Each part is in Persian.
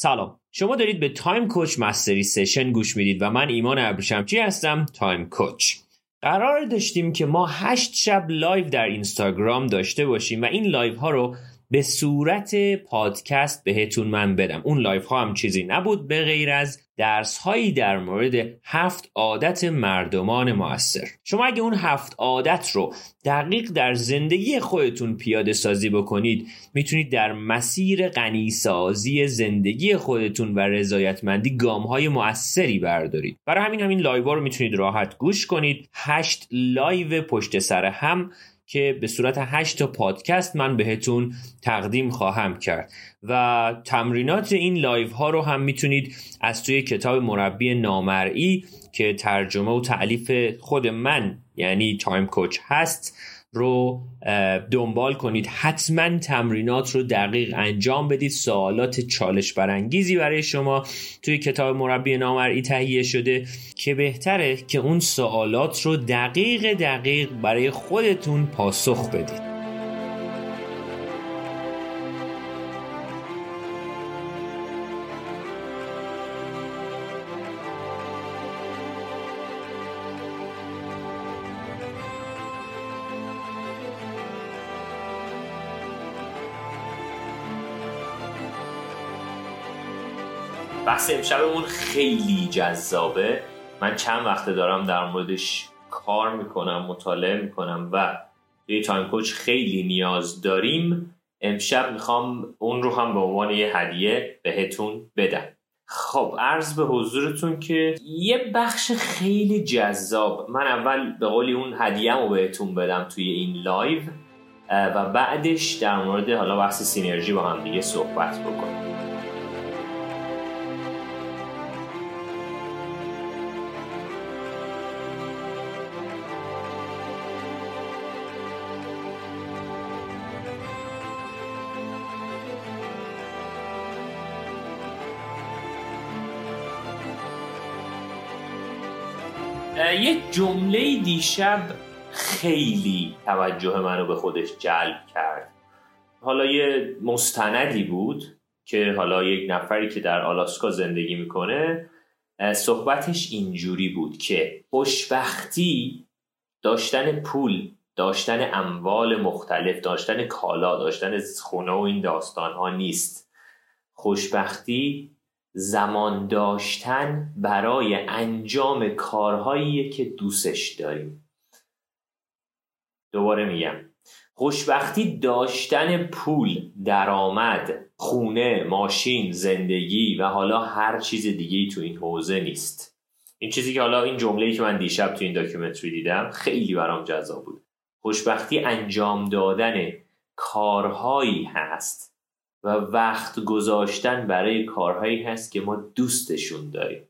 سلام. شما دارید به Time Coach Mastery Session گوش می‌دید و من ایمان ابریشمچی هستم؟ Time Coach. قرار داشتیم که ما هشت شب لایو در اینستاگرام داشته باشیم و این لایو ها رو به صورت پادکست بهتون من بدم. اون لایو ها هم چیزی نبود به غیر از درس هایی در مورد هفت عادت مردمان موثر. شما اگه اون هفت عادت رو دقیق در زندگی خودتون پیاده سازی بکنید می‌تونید در مسیر غنیسازی زندگی خودتون و رضایتمندی گام های موثری بردارید. برای همین همین لایو رو می‌تونید راحت گوش کنید. هشت لایو پشت سر هم که به صورت 8 تا پادکست من بهتون تقدیم خواهم کرد. و تمرینات این لایو ها رو هم می‌تونید از توی کتاب مربی نامرئی که ترجمه و تألیف خود من یعنی Time Coach هست رو دنبال کنید. حتما تمرینات رو دقیق انجام بدید. سوالات چالش برانگیزی برای شما توی کتاب مربی نامرئی تهیه شده که بهتره که اون سوالات رو دقیق دقیق برای خودتون پاسخ بدید. بحث امشبمون خیلی جذابه. من چند وقته دارم در موردش کار می‌کنم مطالعه می‌کنم و توی Time Coach خیلی نیاز داریم. امشب می‌خوام اون رو هم به عنوان یه هدیه بهتون بدم. خب عرض به حضورتون که یه بخش خیلی جذاب. من اول به قولی اون هدیه رو بهتون بدم توی این لایو و بعدش در مورد حالا بحث سینرژی با هم دیگه صحبت بکنیم. یه جمله دیشب خیلی توجه منو به خودش جلب کرد. حالا یه مستندی بود که حالا یک نفری که در آلاسکا زندگی می‌کنه صحبتش اینجوری بود که خوشبختی داشتن پول داشتن اموال مختلف داشتن کالا داشتن خونه و این داستان ها نیست. خوشبختی زمان داشتن برای انجام کارهایی که دوستش داریم. دوباره میگم. خوشبختی داشتن پول درآمد خونه ماشین زندگی و حالا هر چیز دیگه تو این حوزه نیست. این چیزی که حالا این جمله‌ای که من دیشب تو این داکیومنتری دیدم خیلی برام جذاب بود. خوشبختی انجام دادن کارهایی هست و وقت گذاشتن برای کارهایی هست که ما دوستشون داریم.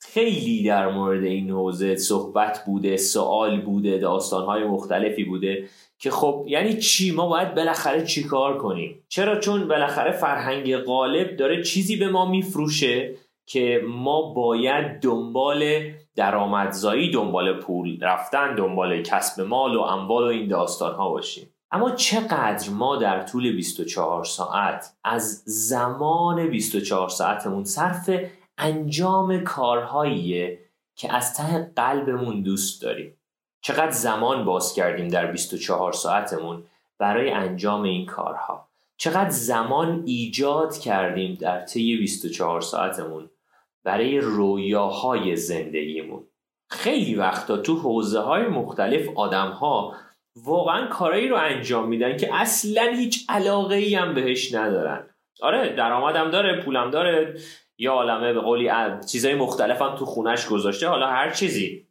خیلی در مورد این حوزه صحبت بوده سوال بوده داستانهای مختلفی بوده که خب یعنی چی؟ ما باید بالاخره چی کار کنیم؟ چرا؟ چون بالاخره فرهنگ غالب داره چیزی به ما میفروشه که ما باید دنبال درآمدزایی دنبال پول رفتن دنبال کسب مال و اموال و این داستان ها باشیم. اما چقدر ما در طول 24 ساعت از زمان 24 ساعتمون صرف انجام کارهاییه که از ته قلبمون دوست داریم. چقدر زمان باز کردیم در 24 ساعتمون برای انجام این کارها. چقدر زمان ایجاد کردیم در طی 24 ساعتمون برای رویاهای زندگیمون. خیلی وقتا تو حوزه های مختلف آدم ها واقعا کارایی رو انجام میدن که اصلا هیچ علاقه ای هم بهش ندارن. آره درآمدم داره پولم داره. یا عالمه به قولی چیزای مختلفم تو خونش گذاشته. حالا هر چیزی.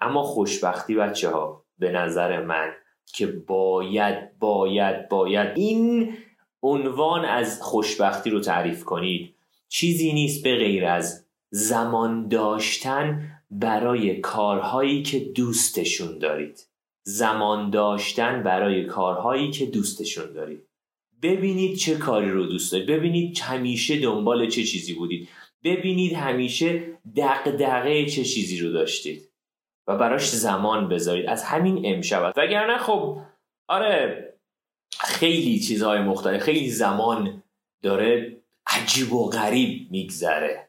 اما خوشبختی بچه ها به نظر من که باید باید باید این عنوان از خوشبختی رو تعریف کنید. چیزی نیست به غیر از زمان داشتن برای کارهایی که دوستشون دارید. زمان داشتن برای کارهایی که دوستشون دارید. ببینید چه کاری رو دوست دارید. ببینید همیشه دنبال چه چیزی بودید. ببینید همیشه دقدقه چه چیزی رو داشتید. و براش زمان بذارید. از همین امشب وگرنه خب آره خیلی چیزهای مختلف خیلی زمان داره عجیب و غریب میگذره.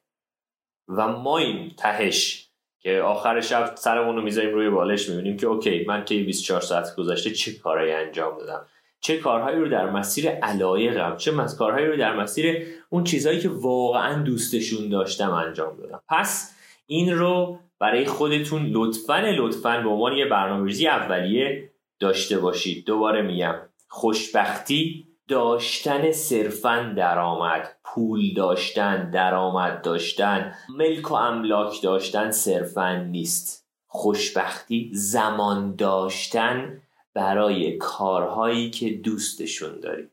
و ما این تهش که آخر شب سرمون رو می‌ذاریم روی بالش می‌بینیم که اوکی من که 24 ساعت گذشته چه کارهایی انجام دادم؟ چه کارهایی رو در مسیر علایقم چه کارهایی رو در مسیر اون چیزهایی که واقعا دوستشون داشتم انجام دادم. پس این رو برای خودتون لطفا لطفا به عنوان یه برنامه‌ریزی اولیه داشته باشید. دوباره میگم خوشبختی داشتن صرفا درآمد. پول داشتن درآمد داشتن ملک و املاک داشتن صرفا نیست. خوشبختی زمان داشتن برای کارهایی که دوستشون داری.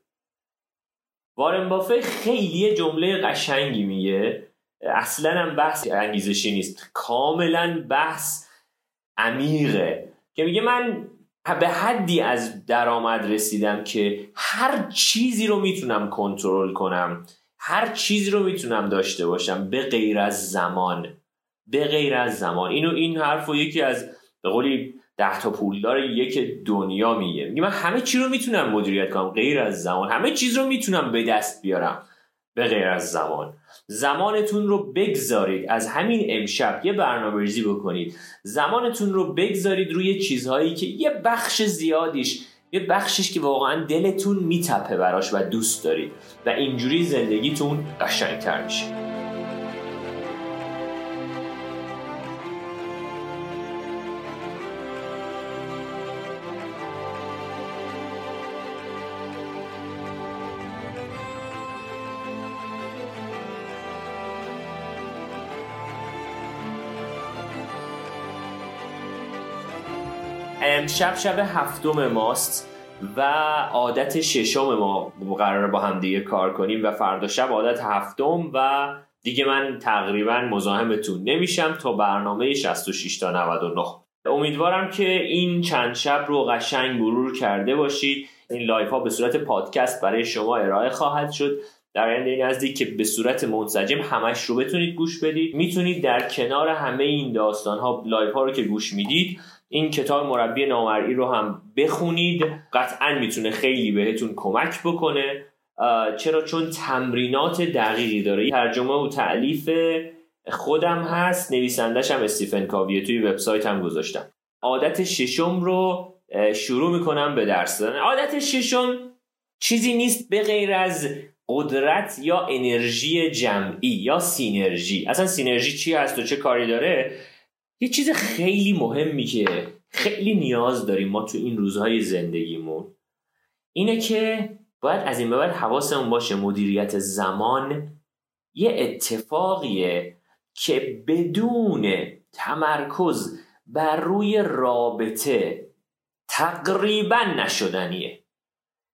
وارن بافه خیلی جمله قشنگی میگه. اصلا هم بحث انگیزشی نیست. کاملا بحث عمیقه. که میگه من به حدی از درآمد رسیدم که هر چیزی رو می‌تونم کنترل کنم. هر چیزی رو می‌تونم داشته باشم به غیر از زمان. به غیر از زمان. اینو این حرف و یکی از به قولی ده تا پولدار یک دنیا میگه. میگه من همه چی رو می‌تونم مدیریت کنم غیر از زمان. همه چیز رو می‌تونم به دست بیارم به غیر از زمان. زمانتون رو بگذارید از همین امشب یه برنامه ریزی بکنید. زمانتون رو بگذارید روی چیزهایی که یه بخش زیادیش یه بخشش که واقعا دلتون میتپه براش و دوست دارید و اینجوری زندگیتون قشنگتر میشه. امشب شب هفتم ماست و عادت ششم ما قراره با هم دیگه کار کنیم و فردا شب عادت هفتم و دیگه من تقریبا مزاحمتون نمیشم تا برنامه 66 تا 99 امیدوارم که این چند شب رو قشنگ مرور کرده باشید. این لایو ها به صورت پادکست برای شما ارائه خواهد شد. در آینده نزدیک که به صورت منسجم همش رو بتونید گوش بدید. می‌تونید در کنار همه این داستان ها لایو ها رو که گوش می‌دید این کتاب مربی نامرئی رو هم بخونید. قطعا می‌تونه خیلی بهتون کمک بکنه. چرا؟ چون تمرینات دقیقی داره. ترجمه و تعلیف خودم هست. نویسندش هم استیفن کاویه. توی وبسایت هم گذاشتم. عادت ششم رو شروع می‌کنم به درس دادن. عادت ششم چیزی نیست به غیر از قدرت یا انرژی جمعی یا سینرژی. اصلا سینرژی چی هست و چه کاری داره؟ یه چیز خیلی مهمی که خیلی نیاز داریم ما تو این روزهای زندگیمون اینه که باید از این به بعد حواسمون باشه مدیریت زمان یه اتفاقیه که بدون تمرکز بر روی رابطه تقریبا نشدنیه.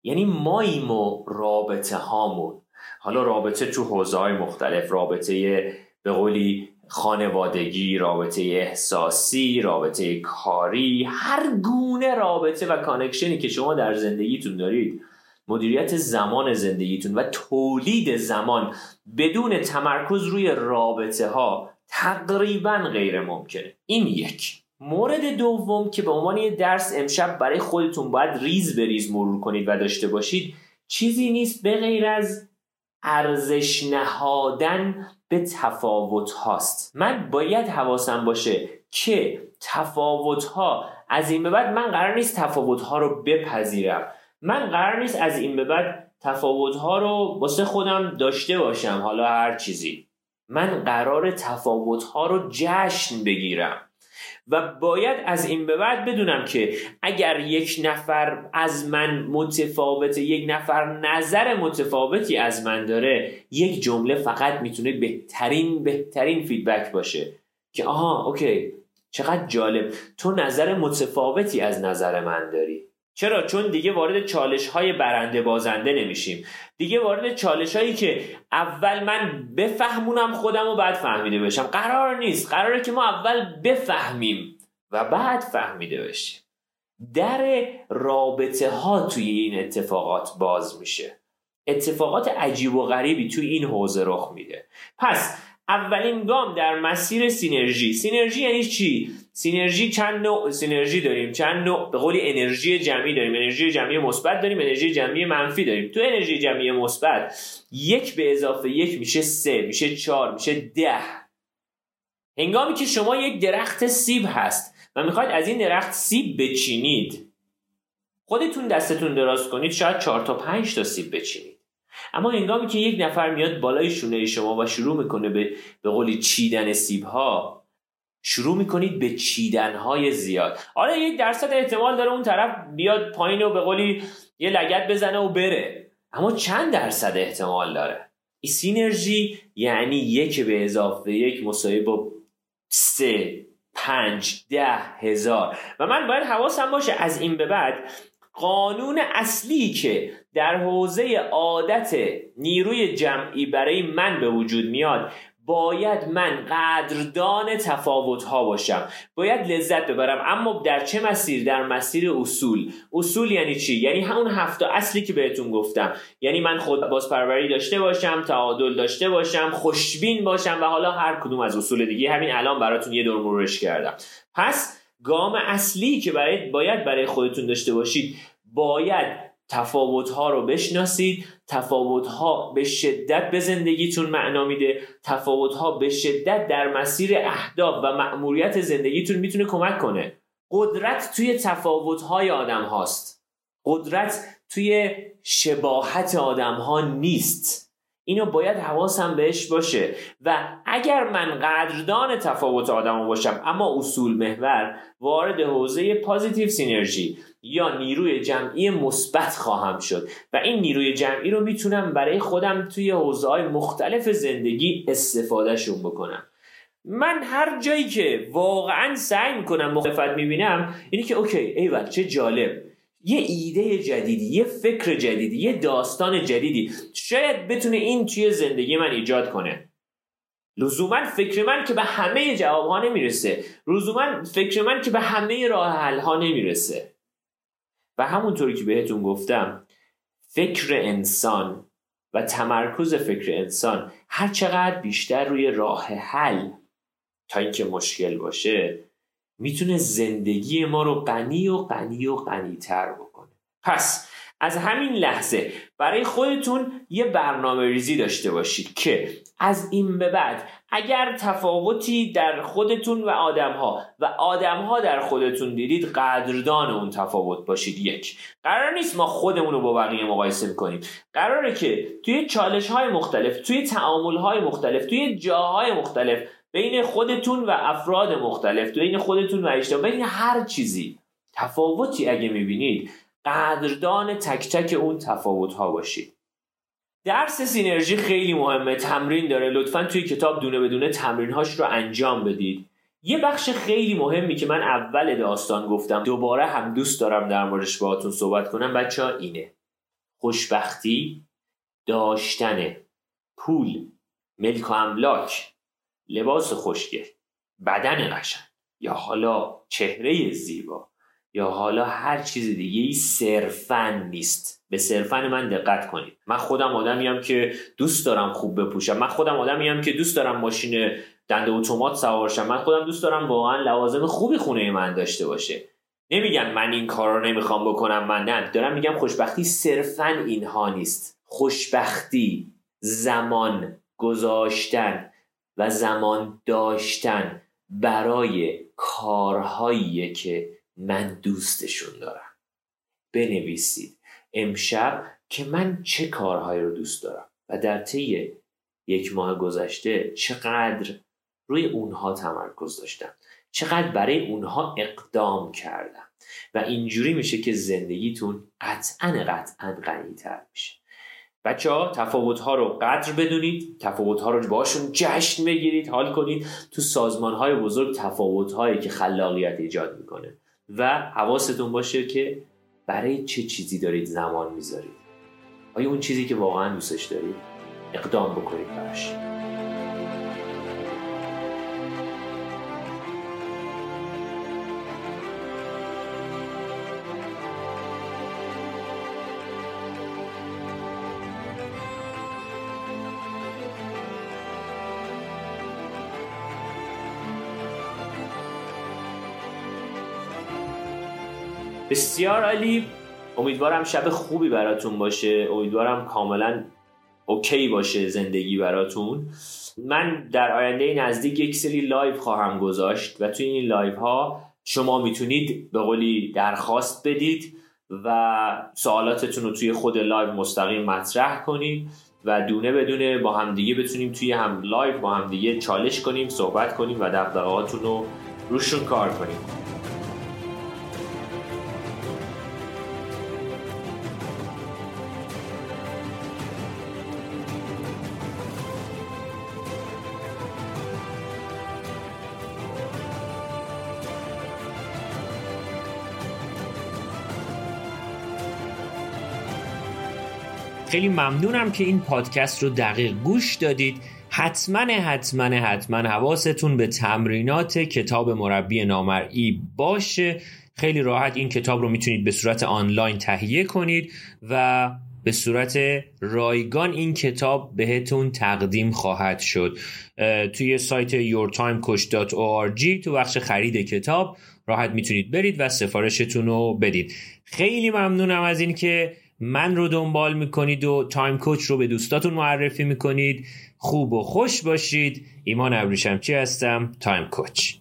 یعنی ماییم و رابطه هامون. حالا رابطه تو حوزه های مختلف رابطه به قولی خانوادگی رابطه احساسی رابطه کاری هر گونه رابطه و connection ی که شما در زندگیتون دارید. مدیریت زمان زندگیتون و تولید زمان بدون تمرکز روی رابطه ها تقریبا غیر ممکنه. این یک. مورد دوم که به عنوان یه درس امشب برای خودتون باید ریز به ریز مرور کنید و داشته باشید چیزی نیست به غیر از ارزش نهادن به تفاوت هاست. من باید حواسم باشه که تفاوت ها از این به بعد من قرار نیست تفاوت ها رو بپذیرم. من قرار نیست از این به بعد تفاوت ها رو واسه خودم داشته باشم حالا هر چیزی. من قرار تفاوت ها رو جشن بگیرم. و باید از این به بعد بدونم که اگر یک نفر از من متفاوته یک نفر نظر متفاوتی از من داره یک جمله فقط می‌تونه بهترین بهترین فیدبک باشه که آها اوکی چقدر جالب. تو نظر متفاوتی از نظر من داری. چرا؟ چون دیگه وارد چالش های برنده بازنده نمیشیم. دیگه وارد چالش هایی که اول من بفهمونم خودم و بعد فهمیده بشم. قرار نیست. قراره که ما اول بفهمیم و بعد فهمیده بشیم. در رابطه ها توی این اتفاقات باز میشه. اتفاقات عجیب و غریبی توی این حوزه رخ میده. پس اولین گام در مسیر سینرژی. سینرژی یعنی چی؟ سینرژی چند نوع سینرژی داریم. چند نوع به قولی انرژی جمعی داریم. انرژی جمعی مثبت داریم انرژی جمعی منفی داریم. تو انرژی جمعی مثبت یک به اضافه یک میشه سه میشه چهار میشه ده. هنگامی که شما یک درخت سیب هست و می‌خواید از این درخت سیب بچینید خودتون دستتون دراز کنید شاید چهار تا پنج تا سیب بچینید. اما هنگامی که یک نفر میاد بالای شونه شما و شروع می‌کنه به به قولی چیدن سیب ها شروع می‌کنید به چیدن های زیاد. آره یک درصد احتمال داره اون طرف بیاد پایین و به قولی یه لگت بزنه و بره. اما چند درصد احتمال داره؟ این سینرژی یعنی یک به اضافه یک مساوی با سه پنج ده هزار. و من باید حواسم باشه از این به بعد قانون اصلی که در حوزه عادت نیروی جمعی برای من به وجود میاد باید من قدردان تفاوت ها باشم. باید لذت ببرم. اما در چه مسیر؟ در مسیر اصول. اصول یعنی چی؟ یعنی همون هفته اصلی که بهتون گفتم. یعنی من خود بازپروری داشته باشم تعادل داشته باشم خوشبین باشم و حالا هر کدوم از اصول دیگه. همین الان براتون یه دور مرورش کردم. پس گام اصلی که برای باید برای خودتون داشته باشید باید تفاوت ها رو بشناسید تفاوت ها به شدت به زندگیتون معنا میده تفاوت ها به شدت در مسیر اهداف و مأموریت زندگیتون می‌تونه کمک کنه. قدرت توی تفاوت های آدم هاست. قدرت توی شباهت آدم ها نیست. اینو باید حواسم بهش باشه. و اگر من قدردان تفاوت آدم باشم اما اصول محور وارد حوزه پازیتیو سینرژی یا نیروی جمعی مثبت خواهم شد. و این نیروی جمعی رو می‌تونم برای خودم توی حوزه های مختلف زندگی استفادهشون بکنم. من هر جایی که واقعا سعی می‌کنم مخالفت می‌بینم اینی که اوکی ایول چه جالب. یه ایده جدیدی یه فکر جدیدی یه داستان جدیدی. شاید بتونه این توی زندگی من ایجاد کنه. لزوما فکر من که به همه جواب ها نمی‌رسه. لزوما فکر من که به همه راه حل ها نمی‌رسه. و همونطوری که بهتون گفتم فکر انسان و تمرکز فکر انسان هر چقدر بیشتر روی راه حل تا اینکه مشکل باشه می‌تونه زندگی ما رو غنی و غنی و غنی تر بکنه. پس از همین لحظه برای خودتون یه برنامه ریزی داشته باشید که از این به بعد اگر تفاوتی در خودتون و آدمها و آدمها در خودتون دیدید قدردان اون تفاوت باشید. یک قرار نیست ما خودمون رو با بقیه مقایسه کنیم. قراره که توی چالش های مختلف توی تعامل های مختلف توی جاهای مختلف بین خودتون و افراد مختلف بین خودتون و اجتماع بین هر چیزی تفاوتی اگه می‌بینید قدردان تک تک اون تفاوت ها باشید. درس سینرژی خیلی مهمه تمرین داره. لطفا توی کتاب دونه بدونه تمرین هاش رو انجام بدید. یه بخش خیلی مهمی که من اول داستان گفتم دوباره هم دوست دارم در موردش باهاتون صحبت کنم بچه ها اینه. خوشبختی داشتن پول ملک و املاک. لباس خوشگل بدن قشنگ. یا حالا چهره زیبا. یا حالا هر چیز دیگه ای صرفا نیست. به صرفا من دقت کنید. من خودم آدمیم که دوست دارم خوب بپوشم. من خودم آدمیم که دوست دارم ماشین دنده اتومات سوار شم. من خودم دوست دارم واقعا لوازم خوبی خونه من داشته باشه. نمیگم من این کار رو نمی‌خوام بکنم من نه. دارم میگم خوشبختی صرفا اینها نیست. خوشبختی زمان گذاشتن. و زمان داشتن برای کارهایی که من دوستشون دارم. بنویسید امشب که من چه کارهایی رو دوست دارم و در طی یک ماه گذشته چقدر روی اونها تمرکز داشتم چقدر برای اونها اقدام کردم. و اینجوری میشه که زندگیتون قطعا قطعا غنیتر میشه. بچه ها تفاوت ها رو قدر بدونید تفاوت ها رو باشون جشن بگیرید حال کنید. تو سازمان های بزرگ تفاوت هایی که خلاقیت ایجاد می‌کنه. و حواستون باشه که برای چه چیزی دارید زمان می‌ذارید. آیا اون چیزی که واقعا دوستش دارید؟ اقدام بکنید براش. بسیار عالی. امیدوارم شب خوبی براتون باشه. امیدوارم کاملا OK باشه زندگی براتون. من در آینده نزدیک یک سری لایو خواهم گذاشت و توی این لایو ها شما می‌تونید به قولی درخواست بدید و سوالاتتون رو توی خود لایو مستقیم مطرح کنید و دونه بدونه با همدیگه بتونیم توی هم لایو با همدیگه چالش کنیم صحبت کنیم و دغدغه‌هاتون رو روشون کار کنیم. خیلی ممنونم که این پادکست رو دقیق گوش دادید. حتما حتما حتما حواستون به تمرینات کتاب مربی نامرئی باشه. خیلی راحت این کتاب رو می‌تونید به صورت آنلاین تهیه کنید و به صورت رایگان این کتاب بهتون تقدیم خواهد شد. توی سایت yourtimecoach.org تو بخش خرید کتاب راحت می‌تونید برید و سفارشتون رو بدید. خیلی ممنونم از این که من رو دنبال می‌کنید و Time Coach رو به دوستاتون معرفی می‌کنید. خوب و خوش باشید. ایمان ابریشمچی هستم؟ Time Coach.